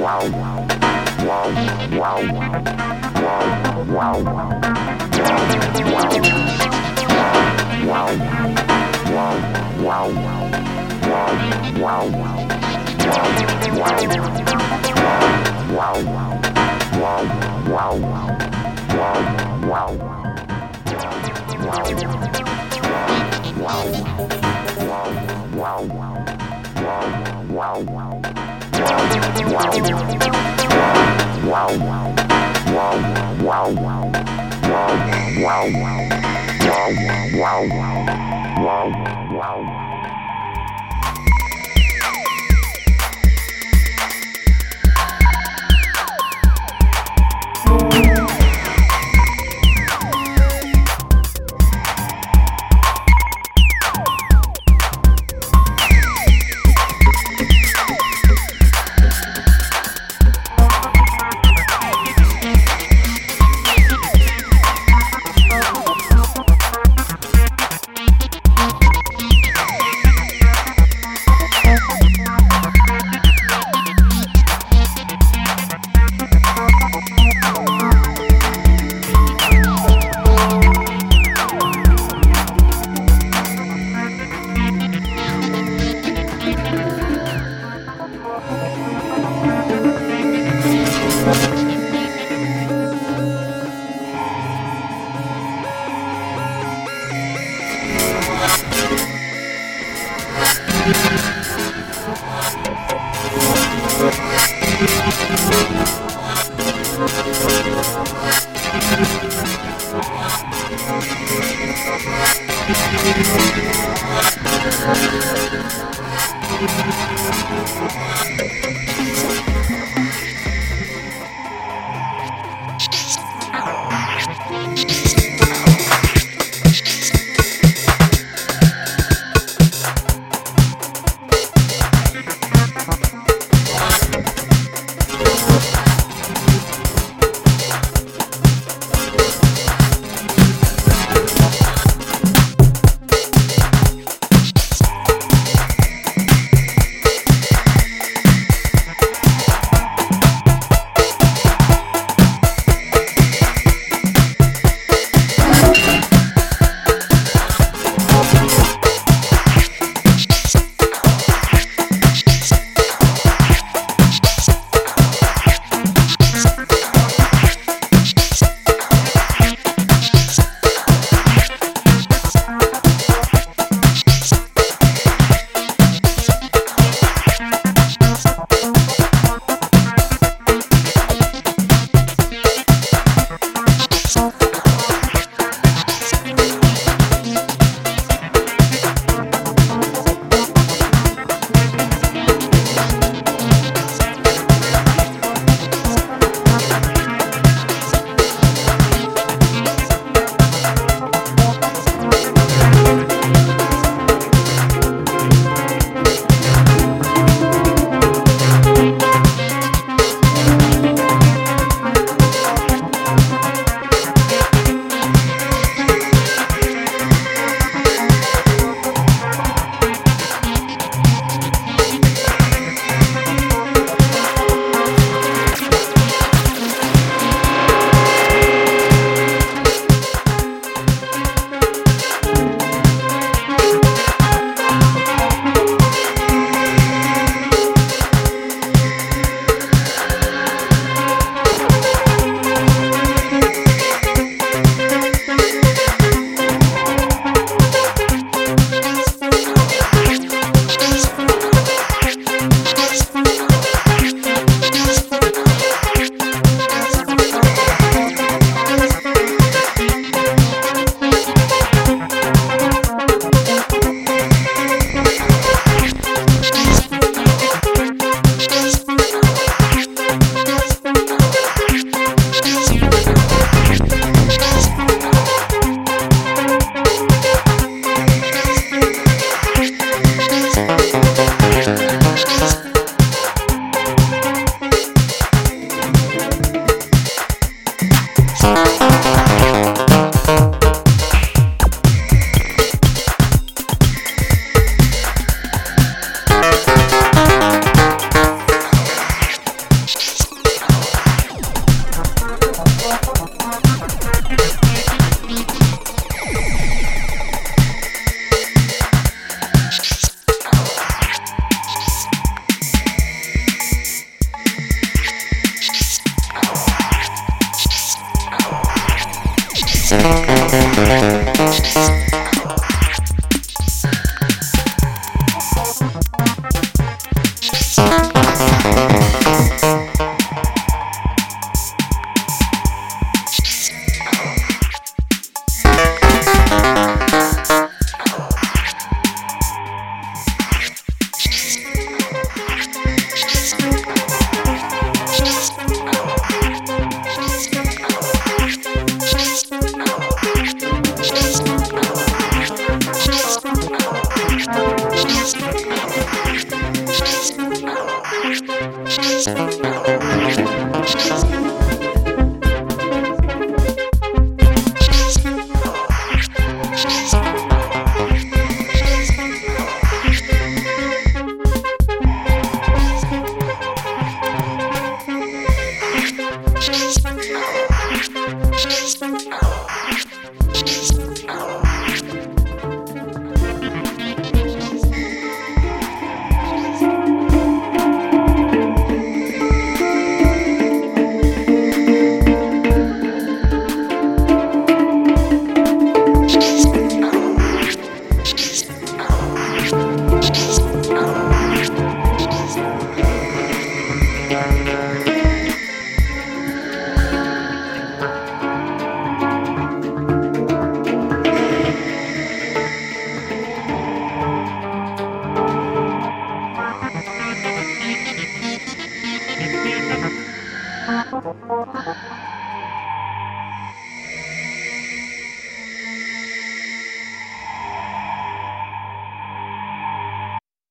wow wow wow wow wow wow wow wow wow wow Gracias.